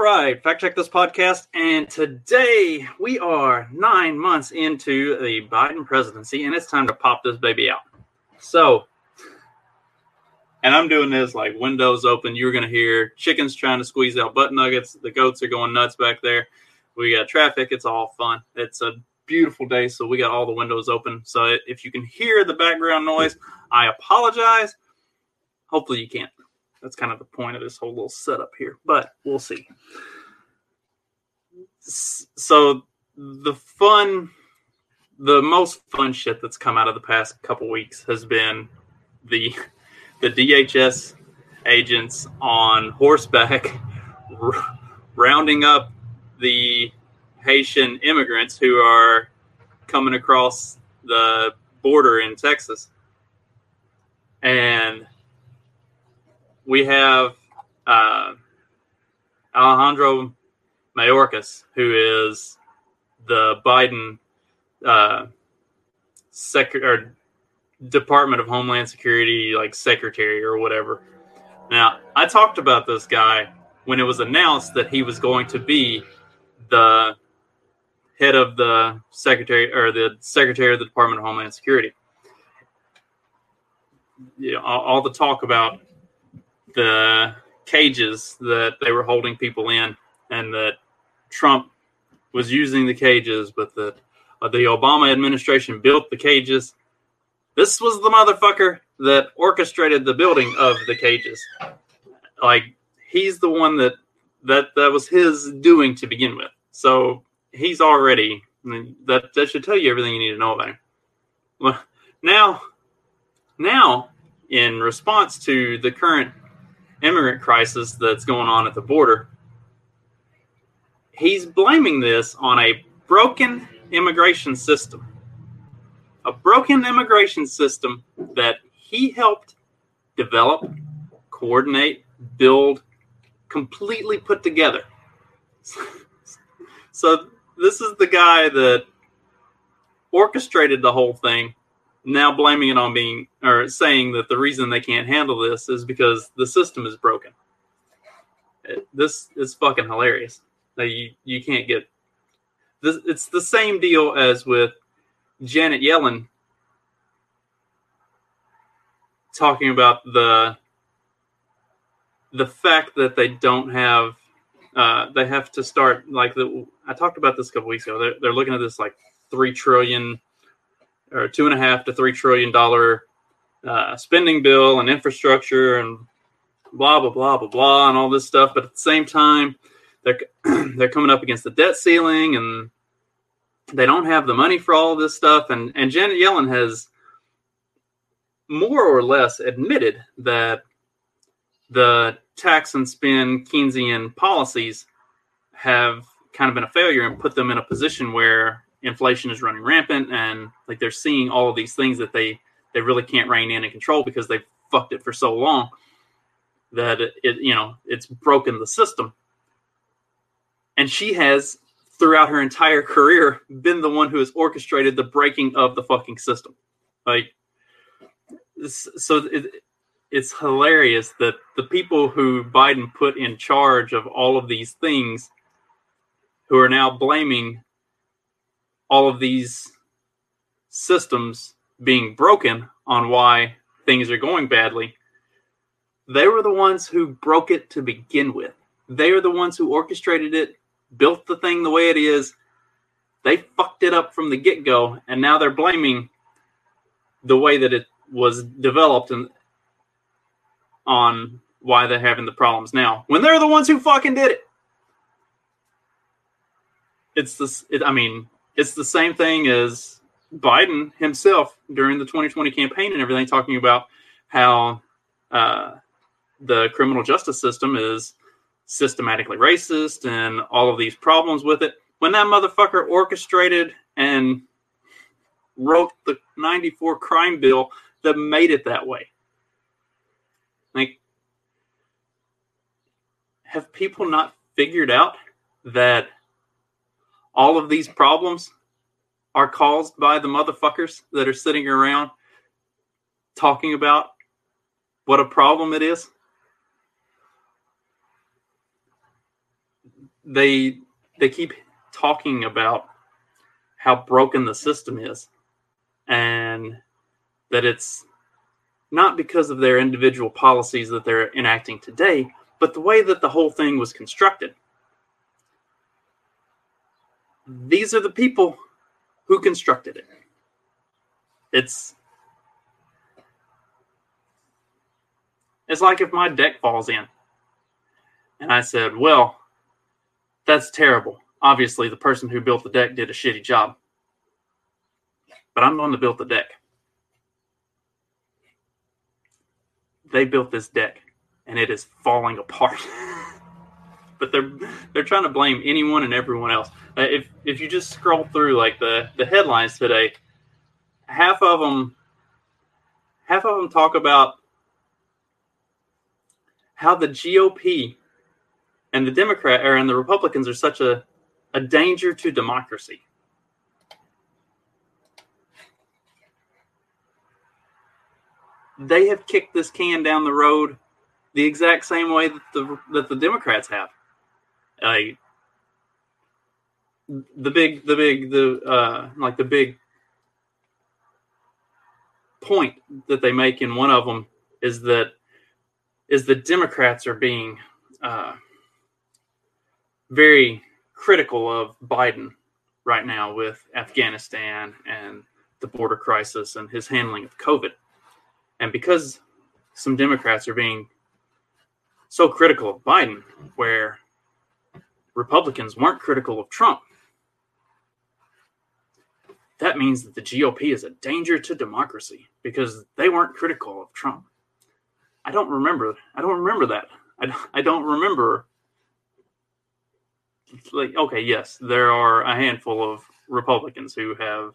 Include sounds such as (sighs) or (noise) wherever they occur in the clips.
Right, Fact Check This podcast, and today we are nine months into the Biden presidency, and it's time to pop this baby out. So, and I'm doing this like windows open. You're going to hear chickens trying to squeeze out butt nuggets. The goats are going nuts back there. We got traffic. It's all fun. It's a beautiful day, so we got all the windows open. So if you can hear the background noise, I apologize. Hopefully you can't. That's kind of the point of this whole little setup here, but we'll see. So the fun, the most fun shit that's come out of the past couple weeks has been the the DHS agents on horseback r- (laughs) rounding up the Haitian immigrants who are coming across the border in Texas. And we have uh, Alejandro Mayorkas, who is the Biden uh, sec- or Department of Homeland Security, like secretary or whatever. Now, I talked about this guy when it was announced that he was going to be the head of the secretary or the secretary of the Department of Homeland Security. You know, all, all the talk about the cages that they were holding people in, and that Trump was using the cages, but that uh, the Obama administration built the cages. This was the motherfucker that orchestrated the building of the cages. Like he's the one that that that was his doing to begin with. So he's already that that should tell you everything you need to know about him. Well, now, now in response to the current immigrant crisis that's going on at the border, he's blaming this on a broken immigration system. A broken immigration system that he helped develop, coordinate, build, completely put together. (laughs) so this is the guy that orchestrated the whole thing now blaming it on being or saying that the reason they can't handle this is because the system is broken. This is fucking hilarious. Now you you can't get this. It's the same deal as with Janet Yellen talking about the the fact that they don't have uh, they have to start like the I talked about this a couple weeks ago. They're, they're looking at this like three trillion or two and a half to three trillion dollar uh, spending bill and infrastructure and blah blah blah blah blah and all this stuff. But at the same time, they're (clears throat) they're coming up against the debt ceiling and they don't have the money for all this stuff. And and Janet Yellen has more or less admitted that the tax and spend Keynesian policies have kind of been a failure and put them in a position where inflation is running rampant and like they're seeing all of these things that they they really can't rein in and control because they've fucked it for so long that it, it you know it's broken the system. And she has throughout her entire career been the one who has orchestrated the breaking of the fucking system. Like so it, it's hilarious that the people who biden put in charge of all of these things who are now blaming all of these systems being broken on why things are going badly, they were the ones who broke it to begin with. They are the ones who orchestrated it built the thing the way it is. They fucked it up from the get go, and now they're blaming the way that it was developed and on why they're having the problems now when they're the ones who fucking did it. It's this. It, I mean, it's the same thing as Biden himself during the 2020 campaign and everything, talking about how uh, the criminal justice system is systematically racist and all of these problems with it. When that motherfucker orchestrated and wrote the 94 crime bill that made it that way. Like, have people not figured out that all of these problems are caused by the motherfuckers that are sitting around talking about what a problem it is? They they keep talking about how broken the system is and that it's not because of their individual policies that they're enacting today, but the way that the whole thing was constructed. These are the people who constructed it. It's it's like if my deck falls in and I said, "Well, that's terrible. Obviously, the person who built the deck did a shitty job." but I'm one that built the deck. They built this deck, and it is falling apart. (laughs) but they're they're trying to blame anyone and everyone else. Uh, if if you just scroll through like the the headlines today, half of them half of them talk about how the GOP and the Democrat or and the Republicans are such a a danger to democracy. they have kicked this can down the road the exact same way that the that the Democrats have. Uh, the big, the big, the uh, like the big point that they make in one of them is that is the Democrats are being uh, very critical of Biden right now with Afghanistan and the border crisis and his handling of COVID. And because some Democrats are being so critical of Biden, where Republicans weren't critical of Trump, that means that the GOP is a danger to democracy because they weren't critical of Trump. I don't remember. I don't remember that. I, don't remember. Like, okay, yes, there are a handful of Republicans who have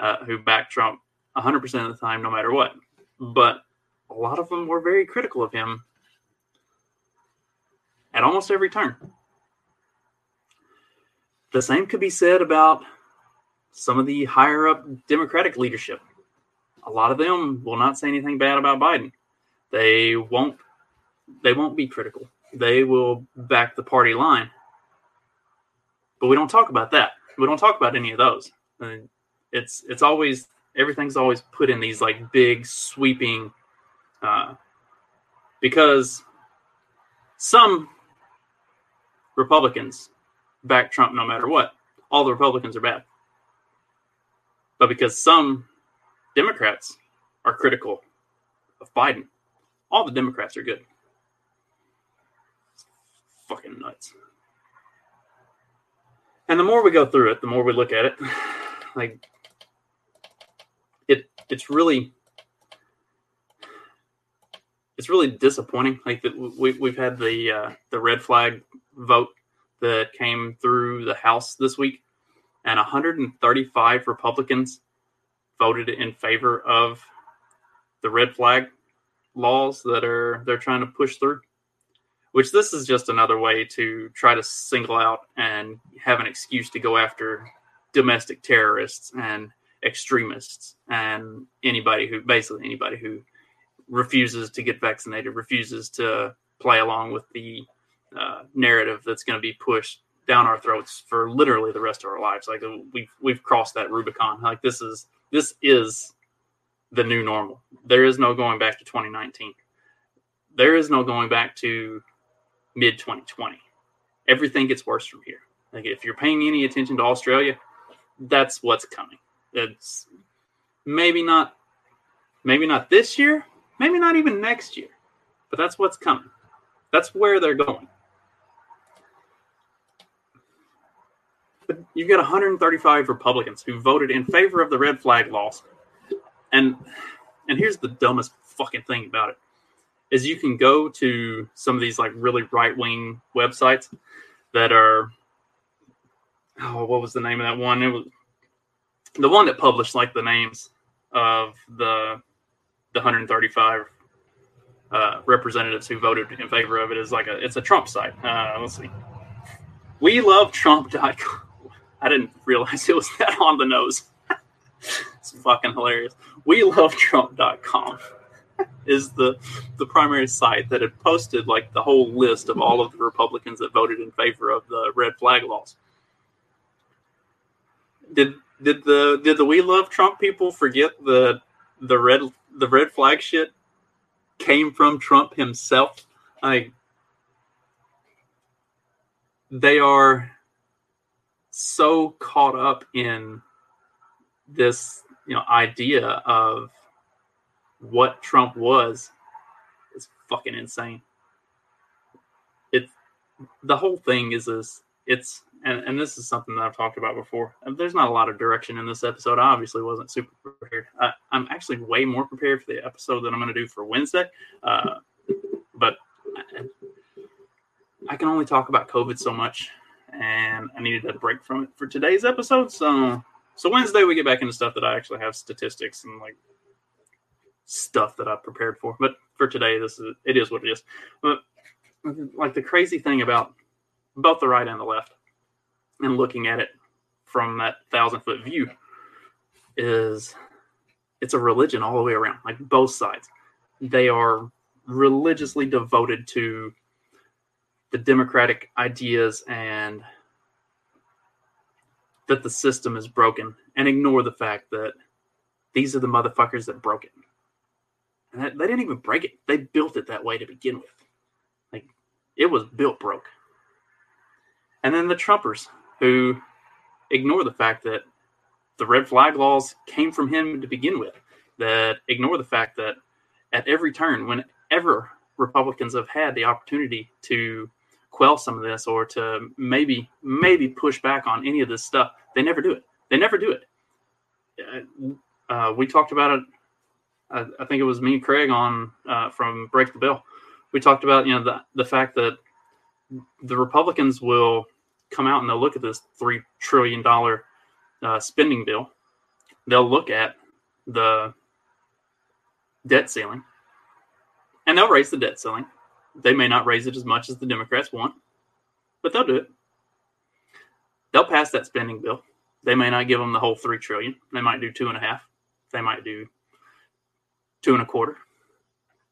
uh, who back Trump 100% of the time, no matter what but a lot of them were very critical of him at almost every turn. The same could be said about some of the higher up Democratic leadership. A lot of them will not say anything bad about Biden. They won't they won't be critical. They will back the party line. But we don't talk about that. We don't talk about any of those. And it's it's always everything's always put in these like big sweeping uh, because some Republicans back Trump no matter what. All the Republicans are bad. But because some Democrats are critical of Biden, all the Democrats are good. It's fucking nuts. And the more we go through it, the more we look at it, (sighs) like it it's really it's really disappointing. Like that we we've had the uh, the red flag vote that came through the House this week, and 135 Republicans voted in favor of the red flag laws that are they're trying to push through. Which this is just another way to try to single out and have an excuse to go after domestic terrorists and extremists and anybody who basically anybody who refuses to get vaccinated, refuses to play along with the uh, narrative that's going to be pushed down our throats for literally the rest of our lives. Like we've we've crossed that Rubicon. Like this is this is the new normal. There is no going back to 2019. There is no going back to mid 2020. Everything gets worse from here. Like if you're paying any attention to Australia, that's what's coming. It's maybe not maybe not this year, maybe not even next year, but that's what's coming. That's where they're going. But you've got 135 Republicans who voted in favor of the red flag laws. And and here's the dumbest fucking thing about it is you can go to some of these like really right wing websites that are oh what was the name of that one? It was the one that published like the names of the the 135 uh, representatives who voted in favor of it is like a it's a Trump site. Uh, let's see. We love Trump.com. I didn't realize it was that on the nose. (laughs) it's fucking hilarious. We love Trump.com is the the primary site that had posted like the whole list of all of the Republicans that voted in favor of the red flag laws. Did did the did the we love Trump people forget the the red the red flag shit came from Trump himself? I they are so caught up in this you know idea of what Trump was is fucking insane. It's the whole thing is this it's and, and this is something that I've talked about before. There's not a lot of direction in this episode. I obviously wasn't super prepared. I, am actually way more prepared for the episode that I'm going to do for Wednesday. Uh, but I, I can only talk about COVID so much, and I needed a break from it for today's episode. So, so Wednesday we get back into stuff that I actually have statistics and like stuff that I've prepared for. But for today, this is it is what it is. But like the crazy thing about both the right and the left, and looking at it from that thousand foot view, is it's a religion all the way around. Like both sides, they are religiously devoted to the democratic ideas and that the system is broken and ignore the fact that these are the motherfuckers that broke it. And that, they didn't even break it. They built it that way to begin with. Like it was built broke. And then the Trumpers who ignore the fact that the red flag laws came from him to begin with, that ignore the fact that at every turn, whenever Republicans have had the opportunity to quell some of this or to maybe maybe push back on any of this stuff, they never do it. They never do it. Uh, uh we talked about it I, I think it was me and Craig on uh, from Break the Bill. We talked about you know the the fact that the Republicans will come out and they'll look at this three trillion dollar uh, spending bill. They'll look at the debt ceiling, and they'll raise the debt ceiling. They may not raise it as much as the Democrats want, but they'll do it. They'll pass that spending bill. They may not give them the whole three trillion. They might do two and a half. They might do two and a quarter.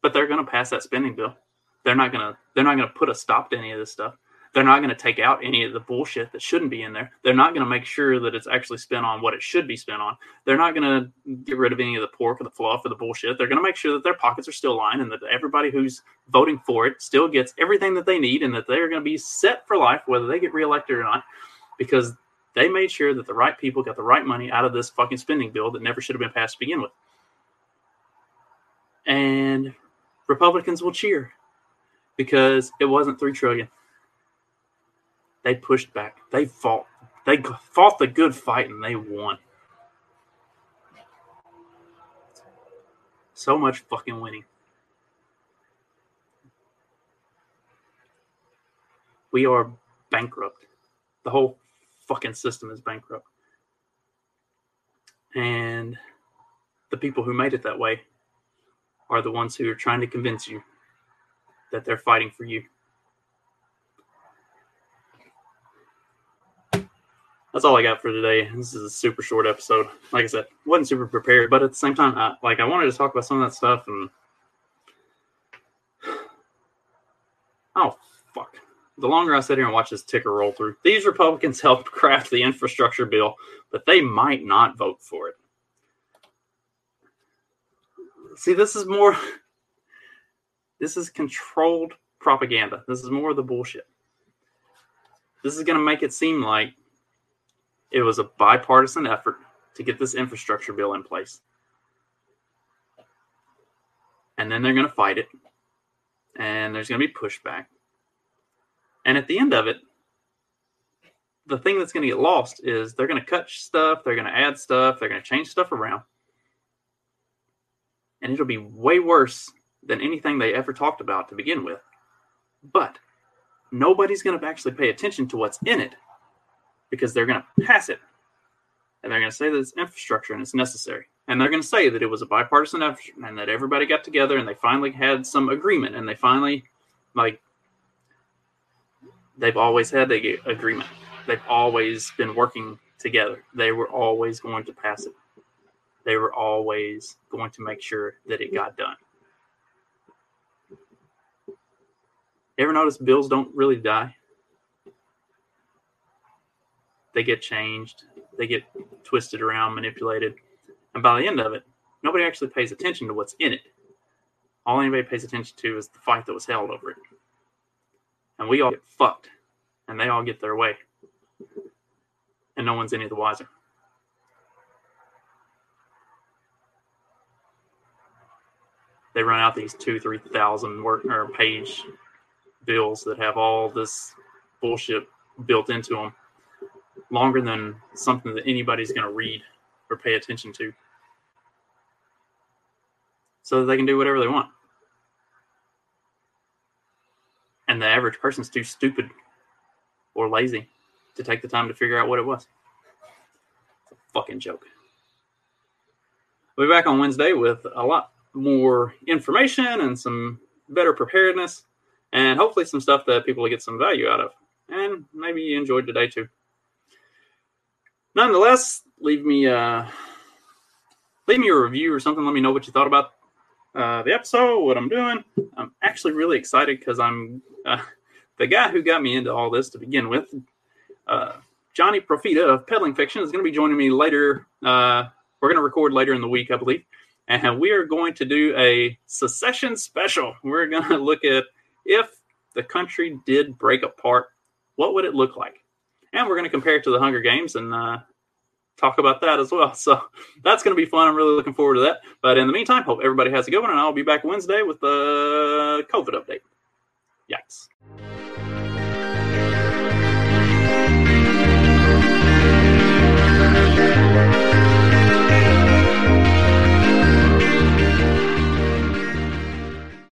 But they're going to pass that spending bill. They're not going to. They're not going to put a stop to any of this stuff. They're not going to take out any of the bullshit that shouldn't be in there. They're not going to make sure that it's actually spent on what it should be spent on. They're not going to get rid of any of the pork or the fluff or the bullshit. They're going to make sure that their pockets are still lined and that everybody who's voting for it still gets everything that they need and that they're going to be set for life, whether they get reelected or not, because they made sure that the right people got the right money out of this fucking spending bill that never should have been passed to begin with and Republicans will cheer because it wasn't three trillion. They pushed back. They fought. They fought the good fight and they won. So much fucking winning. We are bankrupt. The whole fucking system is bankrupt. And the people who made it that way are the ones who are trying to convince you that they're fighting for you. That's all I got for today. This is a super short episode. Like I said, wasn't super prepared, but at the same time, I, like I wanted to talk about some of that stuff and (sighs) oh fuck. The longer I sit here and watch this ticker roll through, these Republicans (laughs) helped craft the infrastructure bill, but they might not vote for it see, this is more. (laughs) This is controlled propaganda. This is more of the bullshit. this is going to make it seem like it was a bipartisan effort to get this infrastructure bill in place. And then they're going to fight it. And there's going to be pushback. And at the end of it, the thing that's going to get lost is they're going to cut stuff, they're going to add stuff, they're going to change stuff around. And it'll be way worse than anything they ever talked about to begin with. But nobody's going to actually pay attention to what's in it because they're going to pass it. And they're going to say that it's infrastructure and it's necessary. And they're going to say that it was a bipartisan effort and that everybody got together and they finally had some agreement and they finally, like, they've always had the agreement. They've always been working together. They were always going to pass it. They were always going to make sure that it got done. Ever notice bills don't really die? They get changed, they get twisted around, manipulated. And by the end of it, nobody actually pays attention to what's in it. All anybody pays attention to is the fight that was held over it. And we all get fucked, and they all get their way. And no one's any the wiser. They run out these two, three thousand word or page bills that have all this bullshit built into them longer than something that anybody's going to read or pay attention to so that they can do whatever they want. And the average person's too stupid or lazy to take the time to figure out what it was. It's a fucking joke. We'll be back on Wednesday with a lot more information and some better preparedness and hopefully some stuff that people will get some value out of. And maybe you enjoyed today too. Nonetheless, leave me uh, leave me a review or something. Let me know what you thought about uh, the episode, what I'm doing. I'm actually really excited because I'm uh, the guy who got me into all this to begin with. Uh, Johnny Profita of Peddling Fiction is going to be joining me later. Uh, we're going to record later in the week, I believe, and we are going to do a secession special. We're going (laughs) to look at if the country did break apart, what would it look like? And we're going to compare it to the Hunger Games and uh, talk about that as well. (laughs) So that's going to be fun. I'm really looking forward to that. But in the meantime, hope everybody has a good one, and I'll be back Wednesday with the COVID update. Yikes.